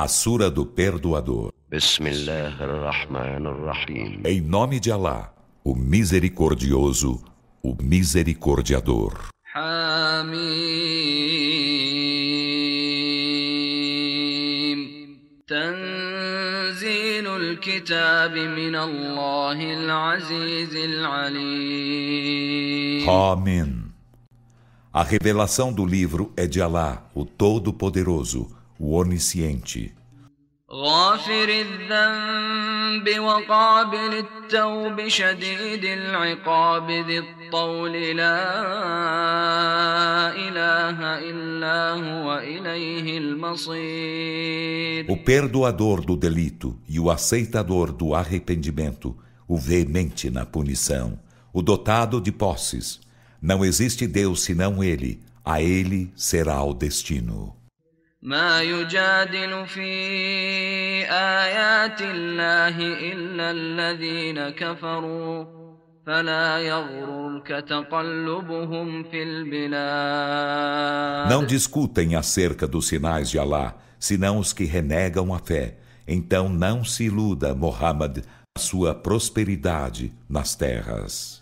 A Sura do Perdoador. Em nome de Alá, o Misericordioso, o Misericordiador. حميم تنزيل الكتاب من الله العزيز العليم Amém. A revelação do livro é de Alá, o Todo-Poderoso, o Onisciente. غافر الذنب وقابل التوب شديد العقاب ذي الطول لا إله إلا هو إليه المصير O perdoador do delito e o aceitador do arrependimento, o veemente na punição, o dotado de posses. Não existe Deus senão Ele, a Ele será o destino. ما يجادل في آيات الله إلا الذين كفروا فلا يغررك تقلبهم في البلاد Não discutem acerca dos sinais de Alá, senão os que renegam a fé. Então não se iluda, Muhammad, a sua prosperidade nas terras.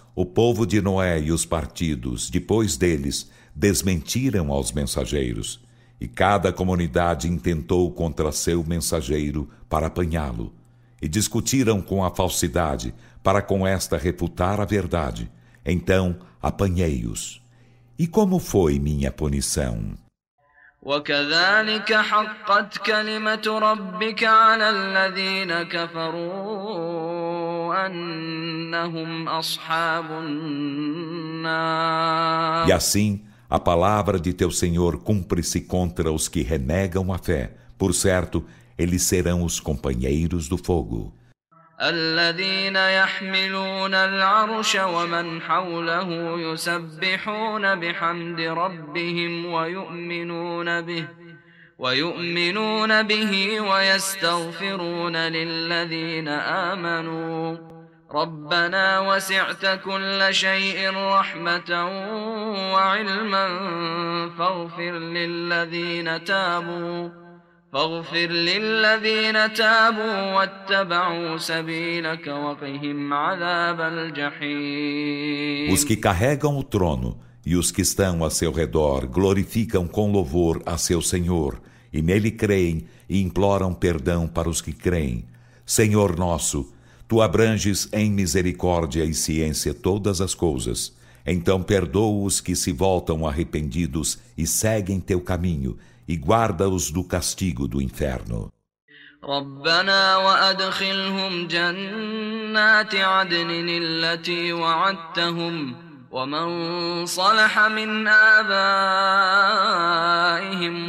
o povo de Noé e os partidos, depois deles, desmentiram aos mensageiros. E cada comunidade intentou contra seu mensageiro para apanhá-lo. E discutiram com a falsidade, para com esta refutar a verdade. Então apanhei-os. E como foi minha punição? وكذلك حقت كلمة ربك على الذين كفروا أنهم أصحاب النار E assim, a palavra de teu Senhor cumpre-se contra os que renegam a fé. Por certo, eles serão os companheiros do fogo. الذين يحملون العرش ومن حوله يسبحون بحمد ربهم ويؤمنون به ويؤمنون به ويستغفرون للذين آمنوا. ربنا وسعت كل شيء رحمة وعلما فاغفر للذين تابوا. فاغفر للذين تابوا واتبعوا سبيلك وقهم عذاب الجحيم. Os que carregam o trono e os que estão a seu redor glorificam com louvor a seu Senhor, e nele creem e imploram perdão para os que creem. Senhor nosso, tu abranges em misericórdia e ciência todas as coisas. Então perdoa os que se voltam arrependidos e seguem teu caminho, e guarda-os do castigo do inferno. ربنا وأدخلهم جنات عدن التي وعدتهم ومن صلح من آبائهم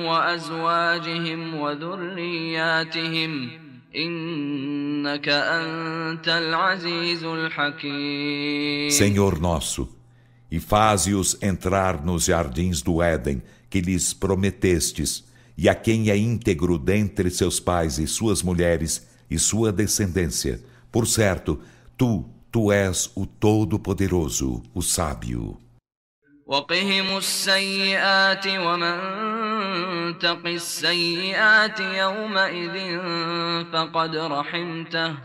وأزواجهم وذرياتهم إنك أنت العزيز الحكيم Senhor nosso, e faze-os entrar nos jardins do Éden que lhes prometestes, e a quem é íntegro dentre seus pais e suas mulheres e sua descendência. Por certo, tu, tu és o Todo-Poderoso, o Sábio. وقهم السيئات ومن تق السيئات يومئذ فقد رحمته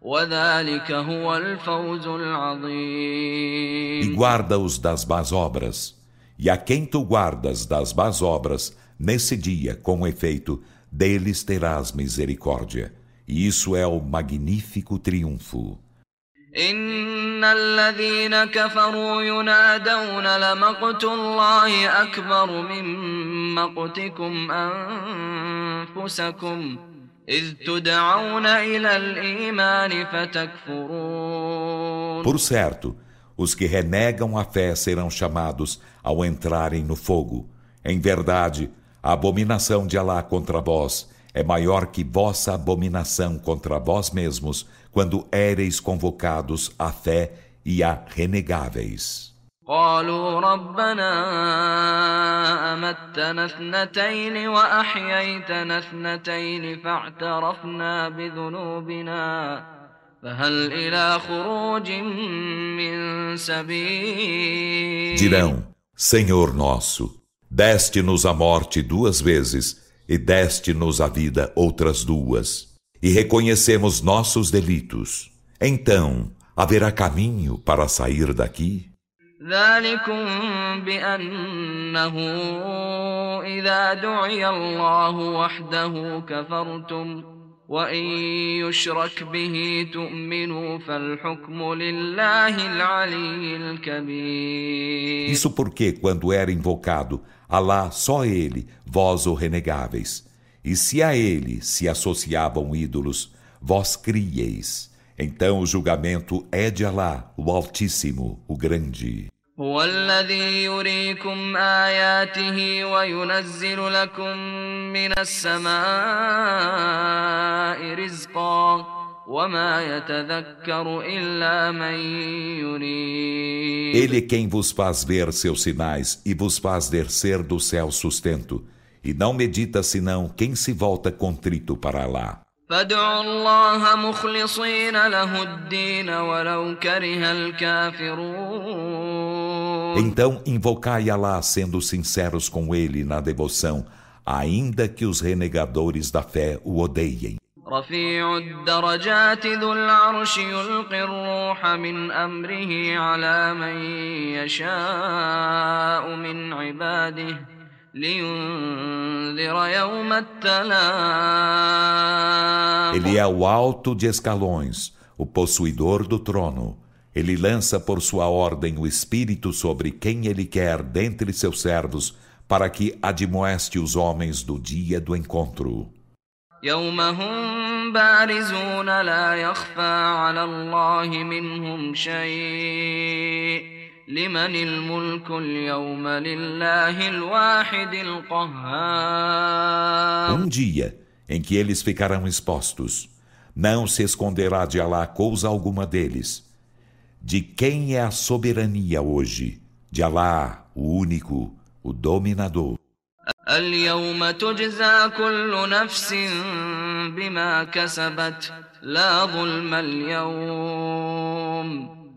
وذلك هو الفوز E العظيم guarda-os das más obras. E a quem tu guardas das más obras, nesse dia, com efeito, deles terás misericórdia. E isso é o magnífico triunfo. إن الذين كفروا ينادون لمقت الله أكبر من مقتكم أنفسكم إذ تدعون إلى الإيمان فتكفرون Por certo, os que renegam a fé serão chamados ao entrarem no fogo. Em verdade, a abominação de Alá contra vós é maior que vossa abominação contra vós mesmos quando éreis convocados à fé e a renegáveis. قالوا ربنا أمتنا اثنتين وأحييتنا اثنتين فاعترفنا بذنوبنا فهل إلى خروج من سبيل Dirão, Senhor nosso, deste-nos a morte duas vezes e deste-nos a vida outras duas, e reconhecemos nossos delitos. Então, haverá caminho para sair daqui? ذلكم بأنه إذا دعي الله وحده كفرتم وإن يشرك به تؤمنوا فالحكم لله العلي الكبير Isso porque, quando era invocado Alá, só Ele, vós o renegáveis. E se a Ele se associavam ídolos, vós crieis. Então o julgamento é de Alá, o Altíssimo, o Grande. هو الذي يريكم آياته وينزل لكم من السماء رزقا ele é quem vos faz ver seus sinais e vos faz descer do céu sustento, e não medita senão quem se volta contrito para lá. Então invocai Alá sendo sinceros com ele na devoção, ainda que os renegadores da fé o odeiem. رفيع الدرجات ذو العرش يلقي الروح من أمره على من يشاء من عباده لينذر يوم التلاق Ele é o alto de escalões, o possuidor do trono. Ele lança por sua ordem o Espírito sobre quem ele quer dentre seus servos, para que admoeste os homens do dia do encontro. يوم هم بارزون لا يخفى على الله منهم شيء لمن الملك اليوم لله الواحد القهار Um dia em que eles ficarão expostos, não se esconderá de Alá coisa alguma deles. De quem é a soberania hoje? De Alá, o único, o dominador. اليوم تجزى كل نفس بما كسبت لا ظلم اليوم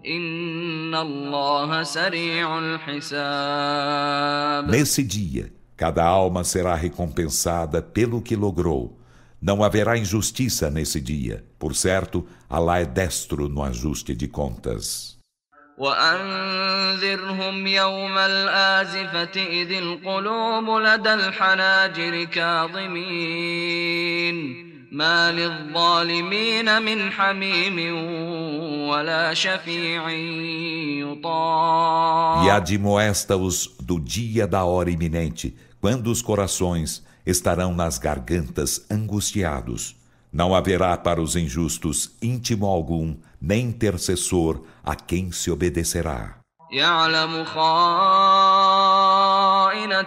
إن الله سريع الحساب Nesse dia, cada alma será recompensada pelo que logrou. Não haverá injustiça nesse dia. Por certo, Alá é destro no ajuste de contas. وأنذرهم يوم الآزفة إذ القلوب لدى الحناجر كاظمين ما للظالمين من حميم ولا شفيع يطاع E admoesta-os do dia da hora iminente, quando os corações estarão nas gargantas angustiados. Não haverá para os injustos íntimo algum, nem intercessor a quem se obedecerá. يعلم خائنة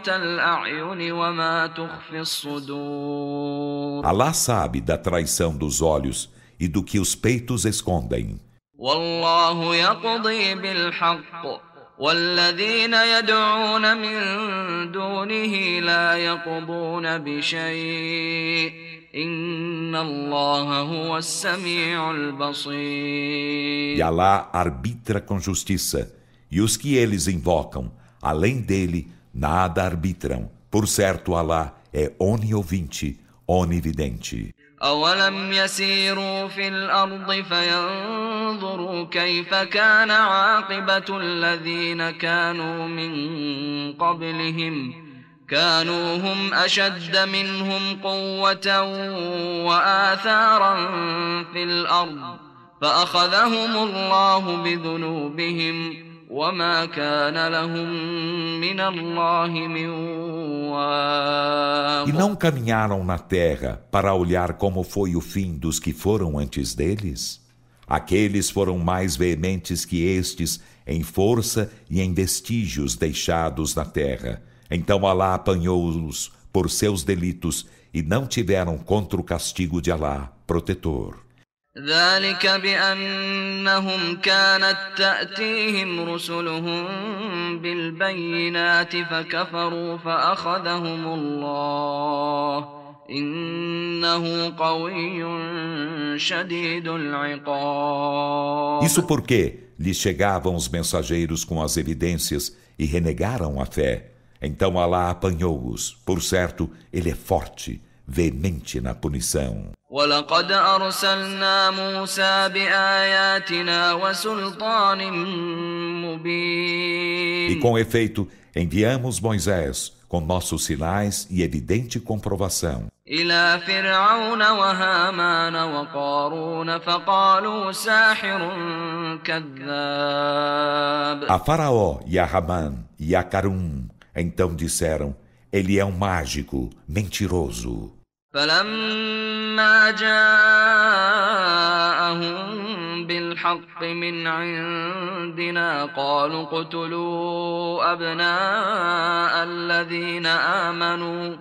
الأعين وما تخفي الصدور Alá sabe da traição dos olhos e do que os peitos escondem. والله يقضي بالحق والذين يدعون من دونه لا يقضون بشيء إن الله هو السميع البصير E Alá arbitra com justiça, e os que eles invocam, além dele, nada arbitram. Por certo, Alá é oniovinte, onividente. أولم يسيروا في الأرض فينظروا كيف كان عاقبة الذين كانوا من قبلهم كانوا هم أشد منهم قوة وآثارا في الأرض فأخذهم الله بذنوبهم وما كان لهم من الله من واق E não caminharam na terra para olhar como foi o fim dos que foram antes deles? Aqueles foram mais veementes que estes em força e em vestígios deixados na terra. Então Alá apanhou-os por seus delitos e não tiveram contra o castigo de Alá protetor. ذلك بأنهم كانت تأتيهم رسلهم بالبينات فكفروا فأخذهم الله إنه قوي شديد العقاب Isso porque lhes chegavam os mensageiros com as evidências e renegaram a fé. Então Alá apanhou-os. Por certo, ele é forte, veemente na punição. ولقد أرسلنا موسى بآياتنا وسلطان مبين E com efeito, enviamos Moisés com nossos sinais e evidente comprovação إلى فرعون وهامان وقارون فقالوا ساحر كذاب a Faraó e a Ramã e a Carum. Então disseram: Ele é um mágico, mentiroso. فلما جاءهم بالحق من عندنا قالوا اقتلوا أبناء الذين آمنوا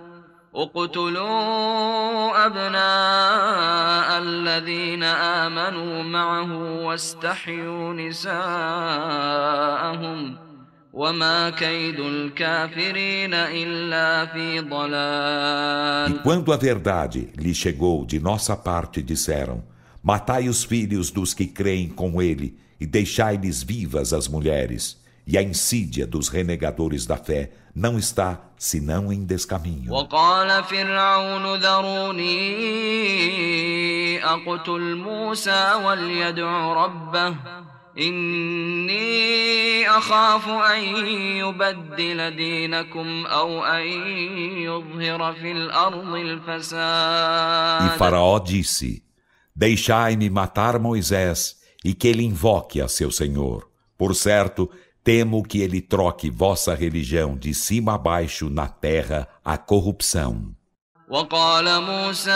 اقتلوا أبناء الذين آمنوا معه واستحيوا نساءهم e quando a verdade lhe chegou de nossa parte, disseram: Matai os filhos dos que creem com ele e deixai-lhes vivas as mulheres. E a insídia dos renegadores da fé não está senão em descaminho. E فرعون ذروني أقتل موسى وليدع ربه إني أخاف أن يبدل دينكم أو أن يظهر في الأرض E الفساد Faraó disse: Deixai-me matar Moisés e que ele invoque a seu Senhor. Por certo, temo que ele troque vossa religião de cima a baixo na terra a corrupção. وقال موسى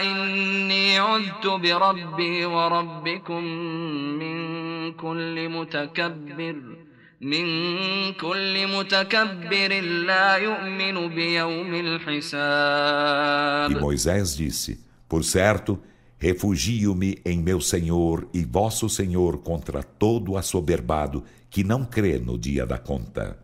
إني عذت بربي وربكم من كل متكبر من كل متكبر لا يؤمن بيوم E الحساب Moisés disse: Por certo, refugio-me em meu Senhor e vosso Senhor contra todo assoberbado que não crê no dia da conta.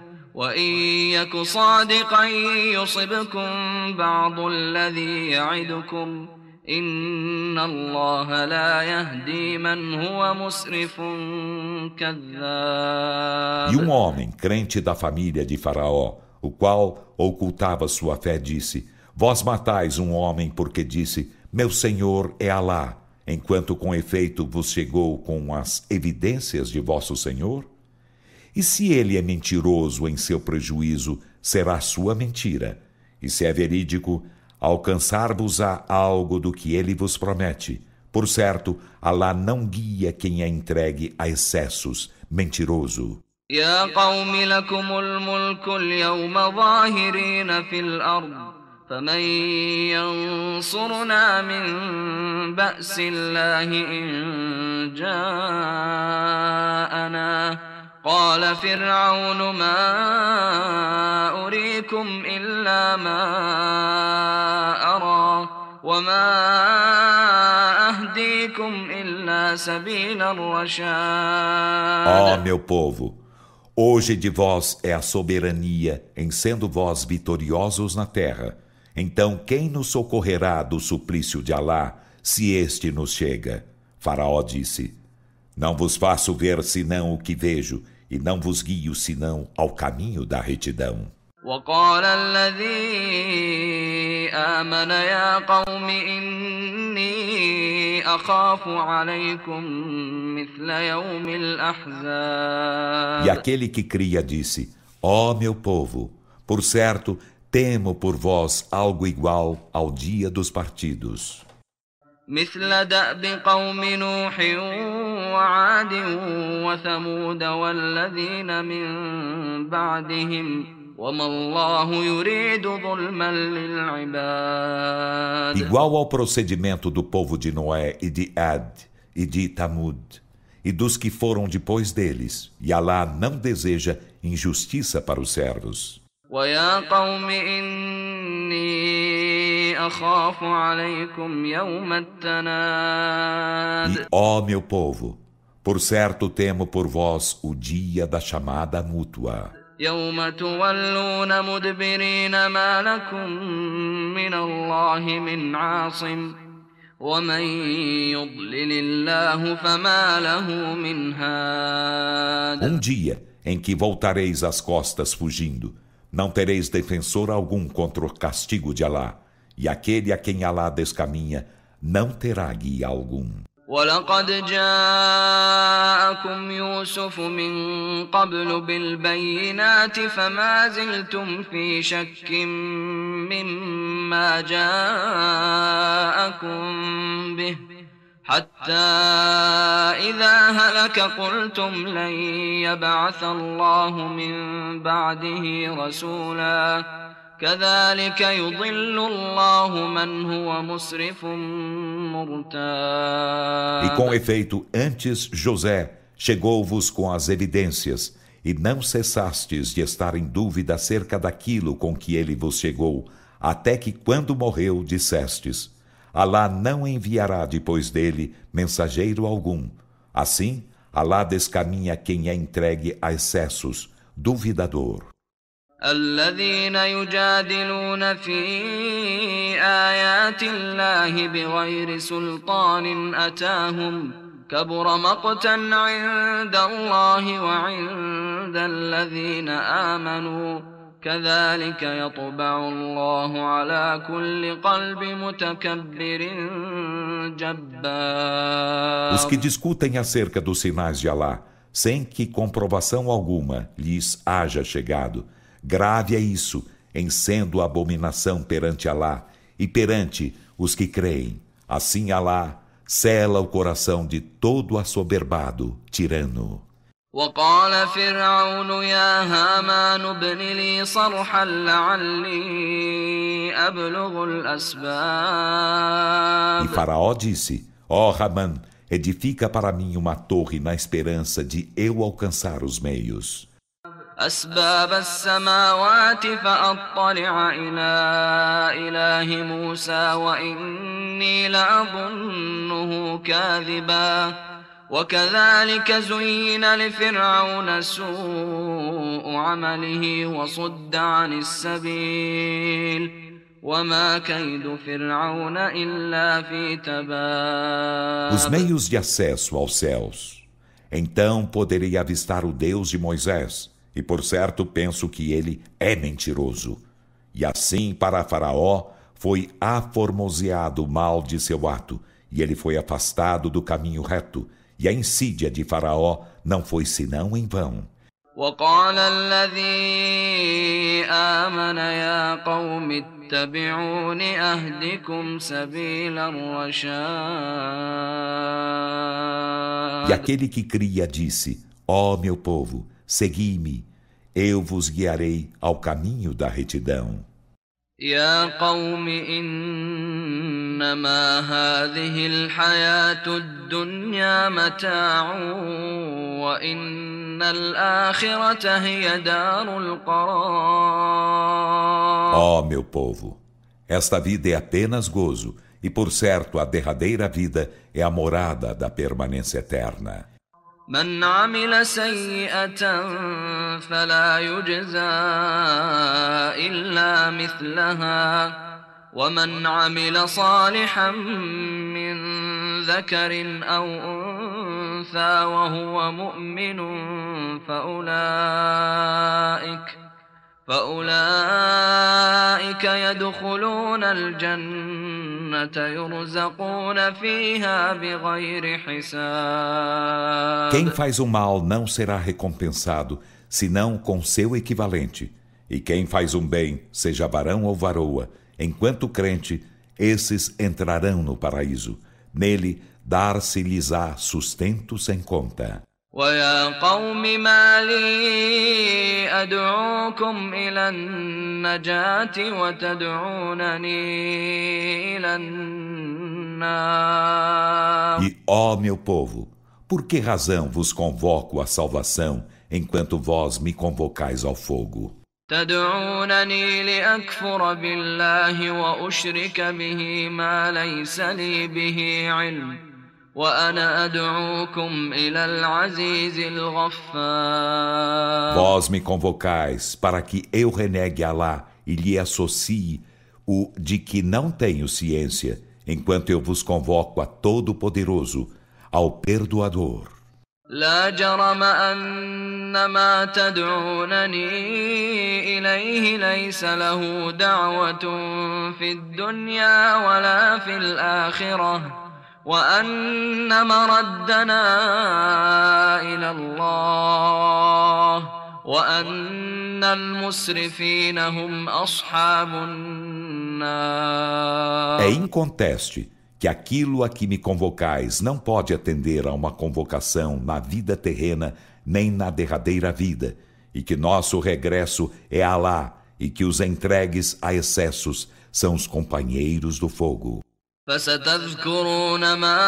وإن يك صادقا يصبكم بعض الذي يعدكم إن الله لا يهدي من هو مسرف E كذاب um homem, crente da família de Faraó, o qual ocultava sua fé, disse: Vós matais um homem porque disse: Meu Senhor é Alá, enquanto com efeito vos chegou com as evidências de vosso Senhor? E se ele é mentiroso em seu prejuízo, será sua mentira. E se é verídico, alcançar-vos-á algo do que ele vos promete. Por certo, Alá não guia quem é entregue a excessos, mentiroso. يا قوم لكم الملك اليوم ظاهرين في الأرض فمن ينصرنا من بأس الله إن جاءنا قال فرعون ما أريكم إلا ما أرى وما أهديكم إلا سبيل الرشاد Ó meu povo, hoje de vós é a soberania, em sendo vós vitoriosos na terra. Então quem nos socorrerá do suplício de Alá, se este nos chega? Faraó disse: Não vos faço ver senão o que vejo, e não vos guio senão ao caminho da retidão. وقال الذي آمن يا قوم إني أخاف عليكم مثل يوم الأحزاب E aquele que cria disse: Ó meu povo, por certo, temo por vós algo igual ao dia dos partidos. مثل دأب قوم نوح وعاد وثمود والذين من بعدهم وما الله يريد ظلما للعباد Igual ao procedimento do povo de Noé e de Ad e de Tamud e dos que foram depois deles, e Alá não deseja injustiça para os servos. ويا قوم إني e, ó meu povo, por certo temo por vós o dia da chamada mútua. Um dia em que voltareis as costas fugindo, não tereis defensor algum contra o castigo de Allah e aquele a quem Alá descaminha não terá guia algum. ولقد جاءكم يوسف من قبل بالبينات فما زلتم في شك مما جاءكم به حتى إذا هلك قلتم لن يبعث الله من بعده رسولا كذلك يضل الله من هو مسرف مرتاب E com efeito, antes José chegou-vos com as evidências, e não cessastes de estar em dúvida acerca daquilo com que ele vos chegou, até que, quando morreu, dissestes: Alá não enviará depois dele mensageiro algum. Assim, Alá descaminha quem é entregue a excessos, duvidador. الذين يجادلون في آيات الله بغير سلطان أتاهم كبر مقتا عند الله وعند الذين آمنوا كذلك يطبع الله على كل قلب متكبر جبار Os que discutem acerca dos sinais de Alá, sem que comprovação alguma lhes haja chegado, grave é isso, em sendo abominação perante Alá e perante os que creem. Assim Alá cela o coração de todo assoberbado, tirano. وقال فرعون يا هامان ابن لي صرحا لعلي أبلغ E الأسباب Faraó disse: Ó Raman, edifica para mim uma torre na esperança de eu alcançar os meios. أسباب السماوات فأطلع إلى إله موسى وإني لأظنه كاذبا وكذلك زين لفرعون سوء عمله وصد عن السبيل وما كيد فرعون إلا في Os تباب meios de acesso aos céus. Então poderei avistar o Deus de Moisés, e por certo penso que ele é mentiroso. E assim para Faraó foi aformoseado o mal de seu ato, e ele foi afastado do caminho reto, e a insídia de Faraó não foi senão em vão. وقال الذي آمن يا قوم اتبعون أهدكم سبيل الرشاد E aquele que cria disse: Ó meu povo, segui-me, eu vos guiarei ao caminho da retidão. يا قوم إنما هذه الحياة الدنيا متاع وإن الآخرة هي دار القرار Ó meu povo, esta vida é apenas gozo, e por certo a derradeira vida é a morada da permanência eterna. من عمل سيئة فلا يجزى إلا مثلها. ومن عمل صالحا من ذكر أو أنثى وهو مؤمن فأولئك فأولئك يدخلون الجنة. يرزقون فيها بغير حساب Quem faz o mal não será recompensado, senão com seu equivalente. E quem faz um bem, seja varão ou varoa, enquanto crente, esses entrarão no paraíso, Nele dar-se-lhes-á sustento sem conta. ويا قوم ما لي أدعوكم إلى النجاة وتدعونني إلى النار E, ó meu povo, por que razão vos convoco à salvação enquanto vós me convocais ao fogo? تدعونني لأكفر بالله وأشرك به ما ليس لي به علم وأنا أدعوكم إلى العزيز الغفار Vós me convocais para que eu renegue Alá e lhe associe o de que não tenho ciência, enquanto eu vos convoco a Todo-Poderoso, ao Perdoador. لا جرم أن ما تدعونني إليه ليس له دعوة في الدنيا ولا في الآخرة وأن مردنا إلى الله وأن المسرفين هم أصحاب النار É inconteste que aquilo a que me convocais não pode atender a uma convocação na vida terrena nem na derradeira vida, e que nosso regresso é a Alá, e que os entregues a excessos são os companheiros do fogo. فستذكرون ما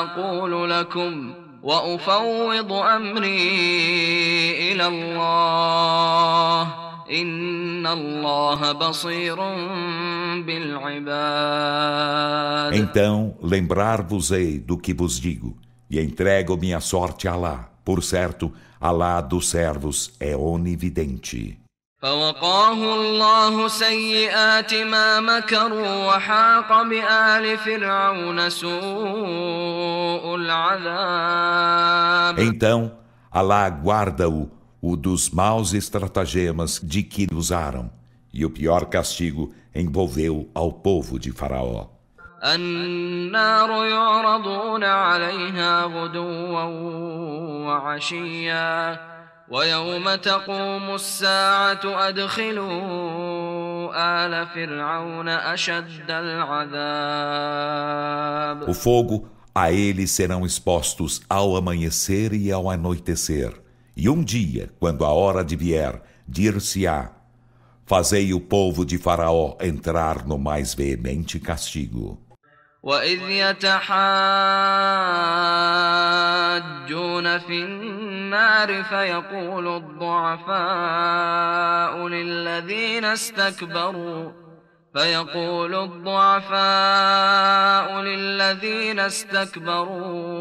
أقول لكم وأفوض أمري إلى الله إن الله بصير بالعباد Então lembrar-vos-ei do que vos digo, e entrego minha sorte a Alá. Por certo, Alá dos servos é onividente. فوقاه الله سيئات ما مكروا وحاق بآل فرعون سوء العذاب Então, Alá guarda-o o dos maus estratagemas de que usaram, e o pior castigo envolveu ao povo de Faraó. النار يعرضون عليها غدوا وعشيا ويوم تقوم الساعة أدخلوا آل فرعون أشد العذاب O fogo, a eles serão expostos ao amanhecer e ao anoitecer. E um dia, quando a hora de vier, dir-se-á: Fazei o povo de Faraó entrar no mais veemente castigo. وإذ يتحاجون في النار فيقول الضعفاء للذين استكبروا فيقول الضعفاء للذين استكبروا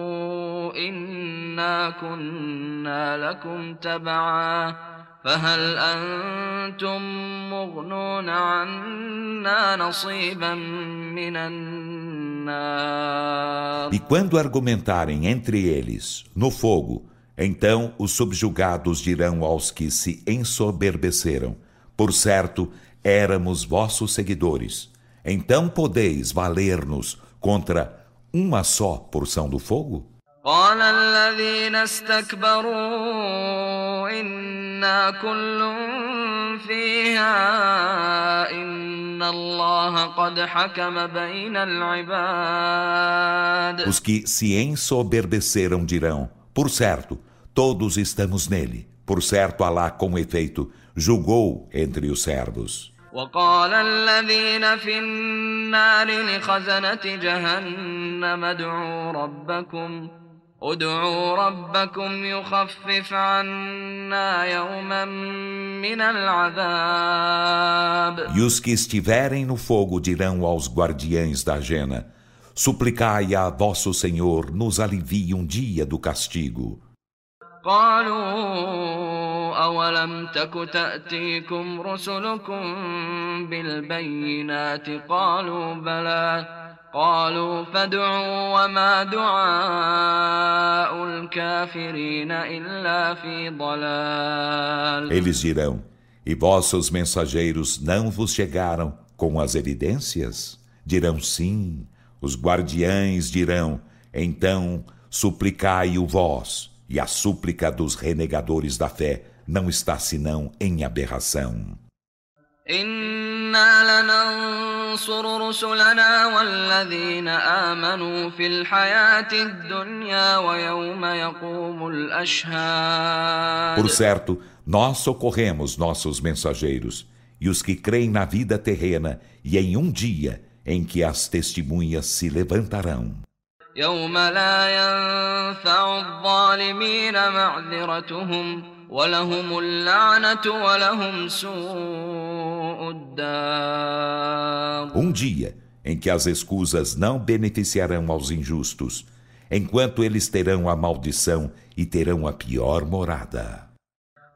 إنا كنا لكم تبعا فهل أنتم مغنون عنا نصيبا من النار E quando argumentarem entre eles no fogo, então os subjugados dirão aos que se ensoberbeceram: Por certo, éramos vossos seguidores. Então podeis valer-nos contra uma só porção do fogo? قال الذين استكبروا إنا كل فيها إن الله قد حكم بين العباد Os que se ensoberbeceram dirão: Por certo, todos estamos nele. Por certo, Alá, com efeito, julgou entre os servos. وقال الذين في النار لخزنة جهنم ادعوا ربكم ادعوا ربكم يخفف عنا يوما من العذاب E os que estiverem no fogo dirão aos guardiães da jena: Suplicai a vosso Senhor nos alivie um dia do castigo. قالوا أولم تك تأتيكم رسلكم بالبينات قالوا بلى قالوا فادعوا وما دعاء الكافرين إلا في ضلال Eles dirão: E vossos mensageiros não vos chegaram com as evidências? Dirão sim. Os guardiães dirão: Então suplicai-o vós. E a súplica dos renegadores da fé não está senão em aberração. إنا لننصر رسلنا والذين آمنوا في الحياة الدنيا ويوم يقوم الأشهاد Por certo, nós socorremos nossos mensageiros e os que creem na vida terrena e em um dia em que as testemunhas se levantarão. يوم لا ينفع الظالمين معذرتهم ولهم اللعنة ولهم سوء الدار Um dia em que as escusas não beneficiarão aos injustos, enquanto eles terão a maldição e terão a pior morada.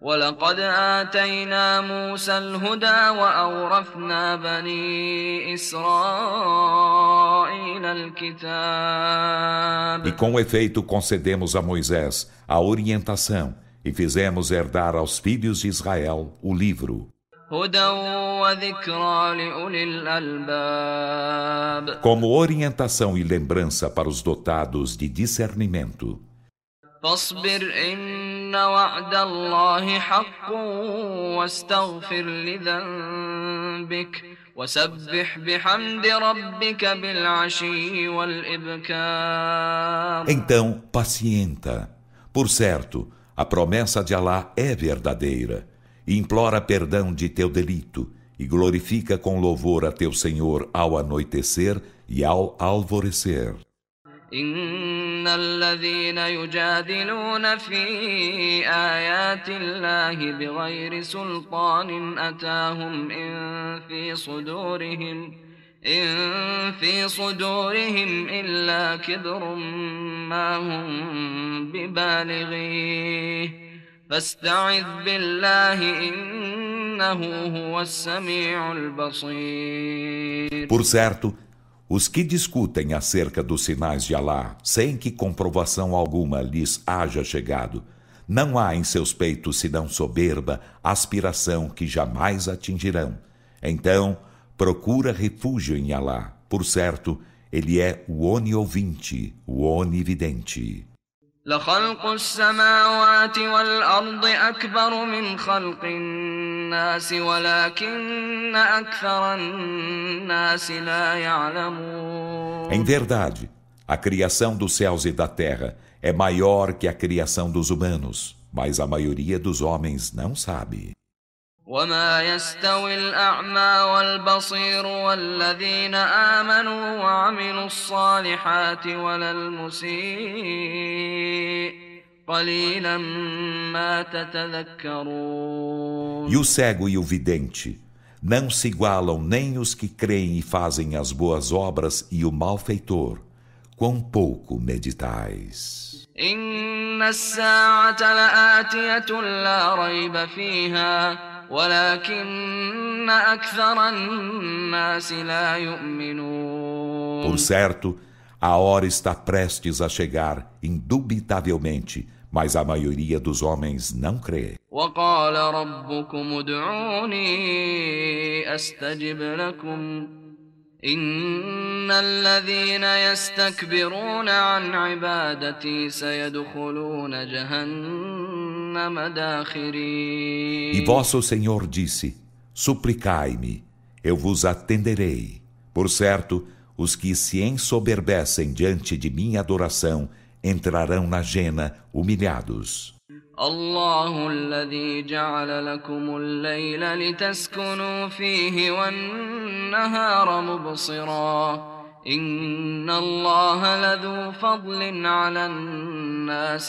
ولقد آتينا موسى الهدى وأورثنا بني إسرائيل الكتاب E com efeito concedemos a Moisés a orientação e fizemos herdar aos filhos de Israel o livro, Como orientação e lembrança para os dotados de discernimento. Então, pacienta. Por certo, a promessa de Alá é verdadeira Implora perdão de teu delito e glorifica com louvor a teu Senhor ao anoitecer e ao alvorecer. إن الذين يجادلون في آيات الله بغير سلطان أتاهم إن في صدورهم إن في صدورهم إلا كبر ما هم ببالغيه فاستعذ بالله إنه هو السميع البصير Por certo, os que discutem acerca dos sinais de Alá, sem que comprovação alguma lhes haja chegado, não há em seus peitos senão soberba, aspiração que jamais atingirão. Então, procura refúgio em Alá. Por certo, ele é o oniovinte, o onividente. لخلق السماوات والأرض أكبر من خلق الناس ولكن أكثر الناس لا يعلمون Em verdade, a criação dos céus e da terra é maior que a criação dos humanos, mas a maioria dos homens não sabe. وما يستوي الأعمى والبصير والذين آمنوا وعملوا الصالحات ولا المسيء قليلا ما تتذكرون E o cego e o vidente não se igualam nem os que creem e fazem as boas obras e o malfeitor. Quão pouco meditais. إن الساعة لآتية لا ريب فيها ولكن أكثر الناس لا يؤمنون Por certo, a hora está prestes a chegar, indubitavelmente, mas a maioria dos homens não crê. وقال ربكم ادعوني أستجب لكم إن الذين يستكبرون عن عبادتي سيدخلون جهنم داخرين E vosso Senhor disse: Suplicai-me, eu vos atenderei. Por certo, os que se ensoberbecem diante de minha adoração entrarão na jena humilhados. الله الذي جعل لكم الليل لتسكنوا فيه والنهار مبصرا إن الله لذو فضل على الناس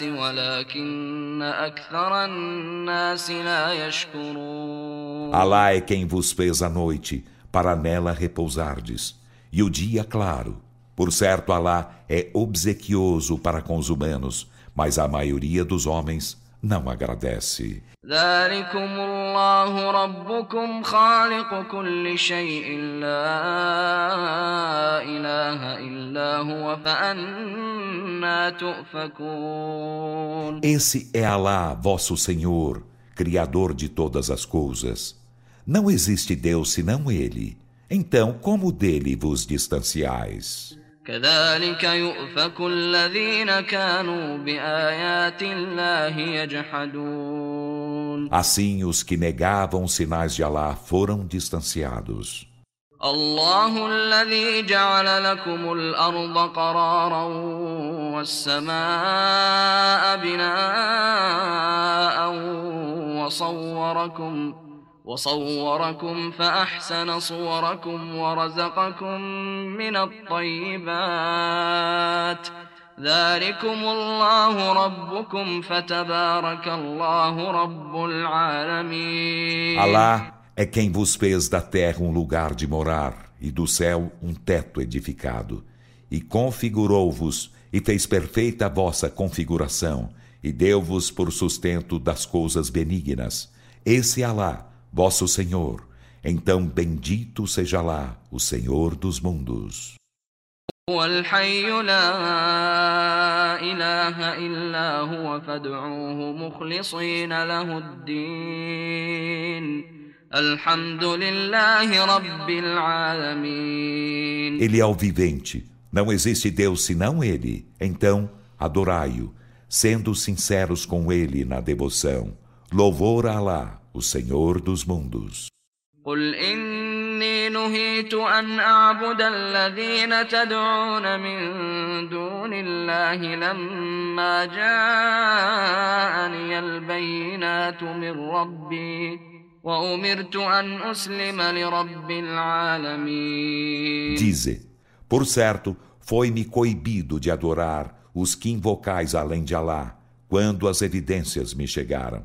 ولكن أكثر الناس لا يشكرون Alá é quem vos fez a noite, para nela repousardes, e o dia claro. Por certo, Alá é obsequioso para com os humanos, mas a maioria dos homens não agradece. Esse é Alá, vosso Senhor, Criador de todas as coisas. Não existe Deus senão Ele. Então, como dele vos distanciais? كذلك يؤفك الذين كانوا بآيات الله يجحدون Assim os que negavam os sinais de Alá foram distanciados. الله الذي جعل لكم الأرض قرارا والسماء بناء وصوركم وصوركم فأحسن صوركم ورزقكم من الطيبات ذلكم الله ربكم فتبارك الله رب العالمين Allah é quem vos fez da terra um lugar de morar e do céu um teto edificado e configurou-vos e fez perfeita a vossa configuração e deu-vos por sustento das coisas benignas. Esse é Alá vosso Senhor, então bendito seja lá o Senhor dos mundos. Ele é o vivente, não existe Deus senão Ele, então adorai-o, sendo sinceros com Ele na devoção. Louvor a Allah o Senhor dos mundos. قل إني نهيت أن أعبد الذين تدعون من دون الله لما جاءني البينات من ربي وأمرت أن أسلم لرب العالمين Dize, por certo, foi-me coibido de adorar os que invocais além de Alá, quando as evidências me chegaram,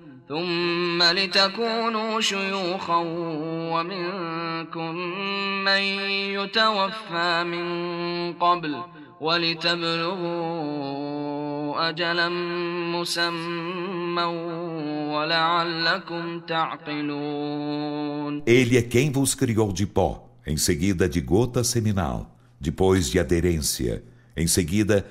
ثم لتكونوا شيوخا ومنكم من يتوفى من قبل ولتبلغوا أجلا مسمى ولعلكم تعقلون Ele é quem vos criou de pó, em seguida de gota seminal, depois de aderência, em seguida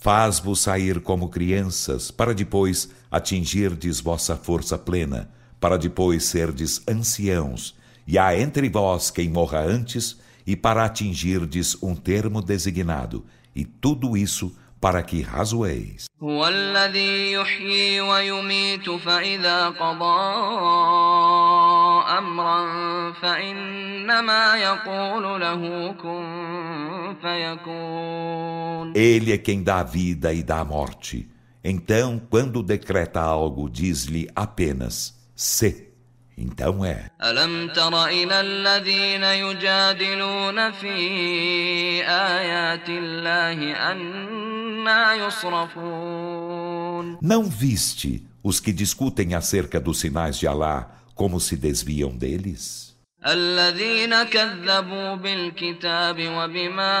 faz-vos sair como crianças, para depois atingirdes vossa força plena, para depois serdes anciãos, e há entre vós quem morra antes, e para atingirdes um termo designado, e tudo isso para que razoeis. Ele é quem dá a vida e dá a morte. Então, quando decreta algo, diz-lhe apenas: se. Então é. ألم تر إلى الذين يجادلون في آيات الله أنا يصرفون Não viste os que discutem acerca dos sinais de Alá como se desviam deles? الذين كذبوا بالكتاب وبما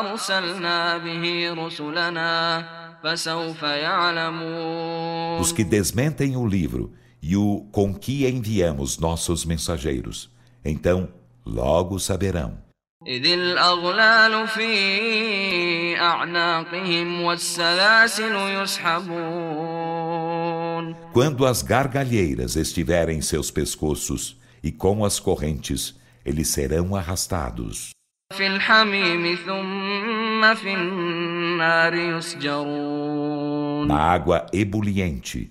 أرسلنا به رسلنا فسوف يعلمون Os que desmentem o livro e o com que enviamos nossos mensageiros. Então, logo saberão. إذ الأغلال في أعناقهم والسلاسل يسحبون Quando as gargalheiras estiverem em seus pescoços e com as correntes, eles serão arrastados. في الحميم ثم في النار يسجرون Na água ebuliente,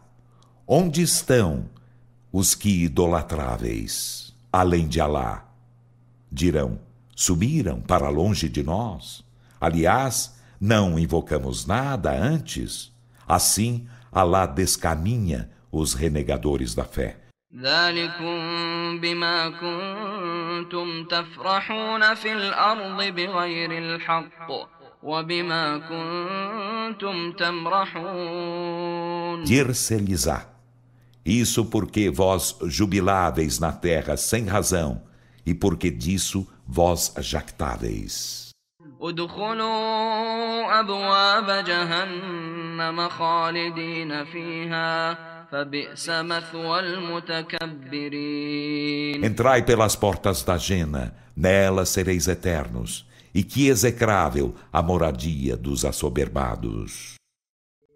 Onde estão os que idolatráveis, além de Alá? Dirão: Subiram para longe de nós. Aliás, Não invocamos nada antes? Assim, Alá descaminha os renegadores da fé. Dir-se-lhes-á isso porque vós jubiláveis na terra sem razão, e porque disso vós jactáveis. Entrai pelas portas da Jena, nelas sereis eternos, e que execrável a moradia dos assoberbados.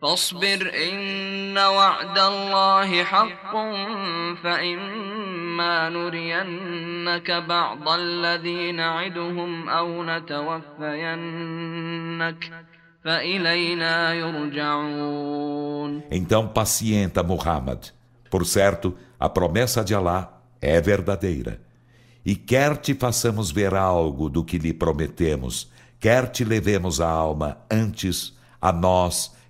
فاصبر إن وعد الله حق فإما نرينك بعض الذي نعدهم أو نتوفينك فإلينا يرجعون Então pacienta Muhammad. Por certo, a promessa de Allah é verdadeira. E quer te façamos ver algo do que lhe prometemos, quer te levemos a alma antes, a nós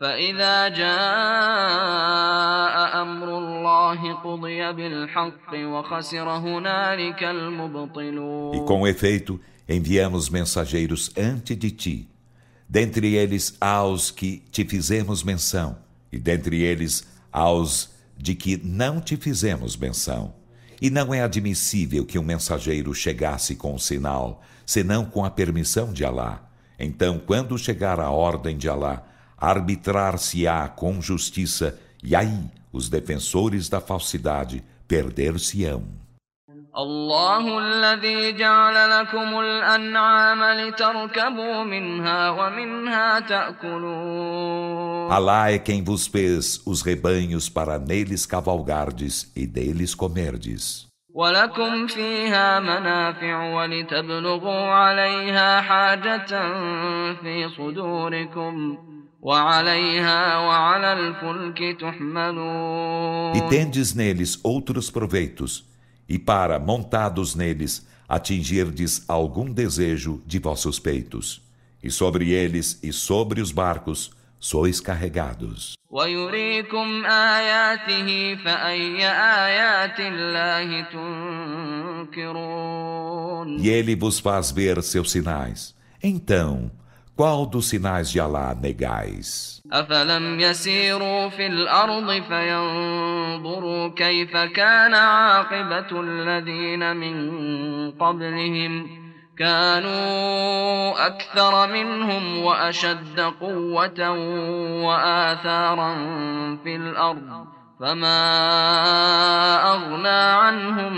فإذا جاء أمر الله قضي بالحق وخسر هنالك المبطلون E com efeito, enviamos mensageiros antes de ti. Dentre eles aos que te fizemos menção, e dentre eles aos de que não te fizemos menção. E não é admissível que um mensageiro chegasse com um sinal, senão com a permissão de Alá. Então, quando chegar a ordem de Alá, arbitrar-se-á com justiça, e aí os defensores da falsidade perder-se-ão. الله الذي جعل لكم الأنعام لتركبوا منها ومنها تأكلون Alá é quem vos fez os rebanhos para neles cavalgardes e deles comerdes. ولكم فيها منافع ولتبلغوا عليها حاجة في صدوركم e tendes neles outros proveitos, e para, montados neles, atingirdes algum desejo de vossos peitos. E sobre eles e sobre os barcos sois carregados. E ele vos faz ver seus sinais. Então, qual dos sinais de Alá negais? أفلم يسيروا في الأرض فينظروا كيف كان عاقبة الذين من قبلهم كانوا أكثر منهم وأشد قوة وآثارا في الأرض فما أغنى عنهم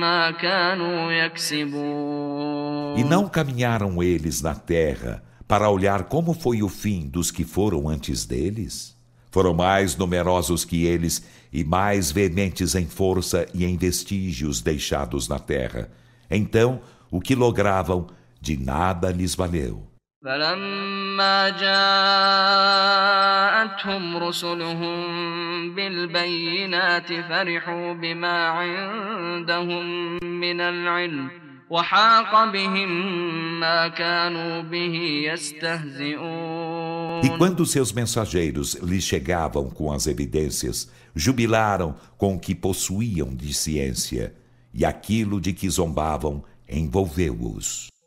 ما كانوا يكسبون E não caminharam eles na terra para olhar como foi o fim dos que foram antes deles? Foram mais numerosos que eles e mais veementes em força e em vestígios deixados na terra. Então, o que logravam, de nada lhes valeu. فلما جاءتهم رسلهم بالبينات فرحوا بما عندهم من العلم e quando seus mensageiros lhes chegavam com as evidências, jubilaram com o que possuíam de ciência, e aquilo de que zombavam envolveu-os.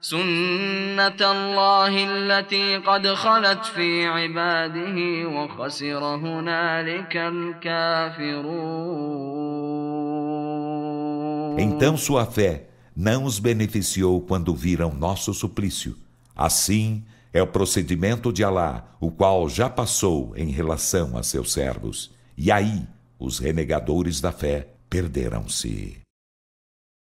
سنة الله التي قد خلت في عباده وخسر هنالك الكافرون Então sua fé não os beneficiou quando viram nosso suplício. Assim é o procedimento de Alá, o qual já passou em relação a seus servos. E aí, os renegadores da fé perderam-se.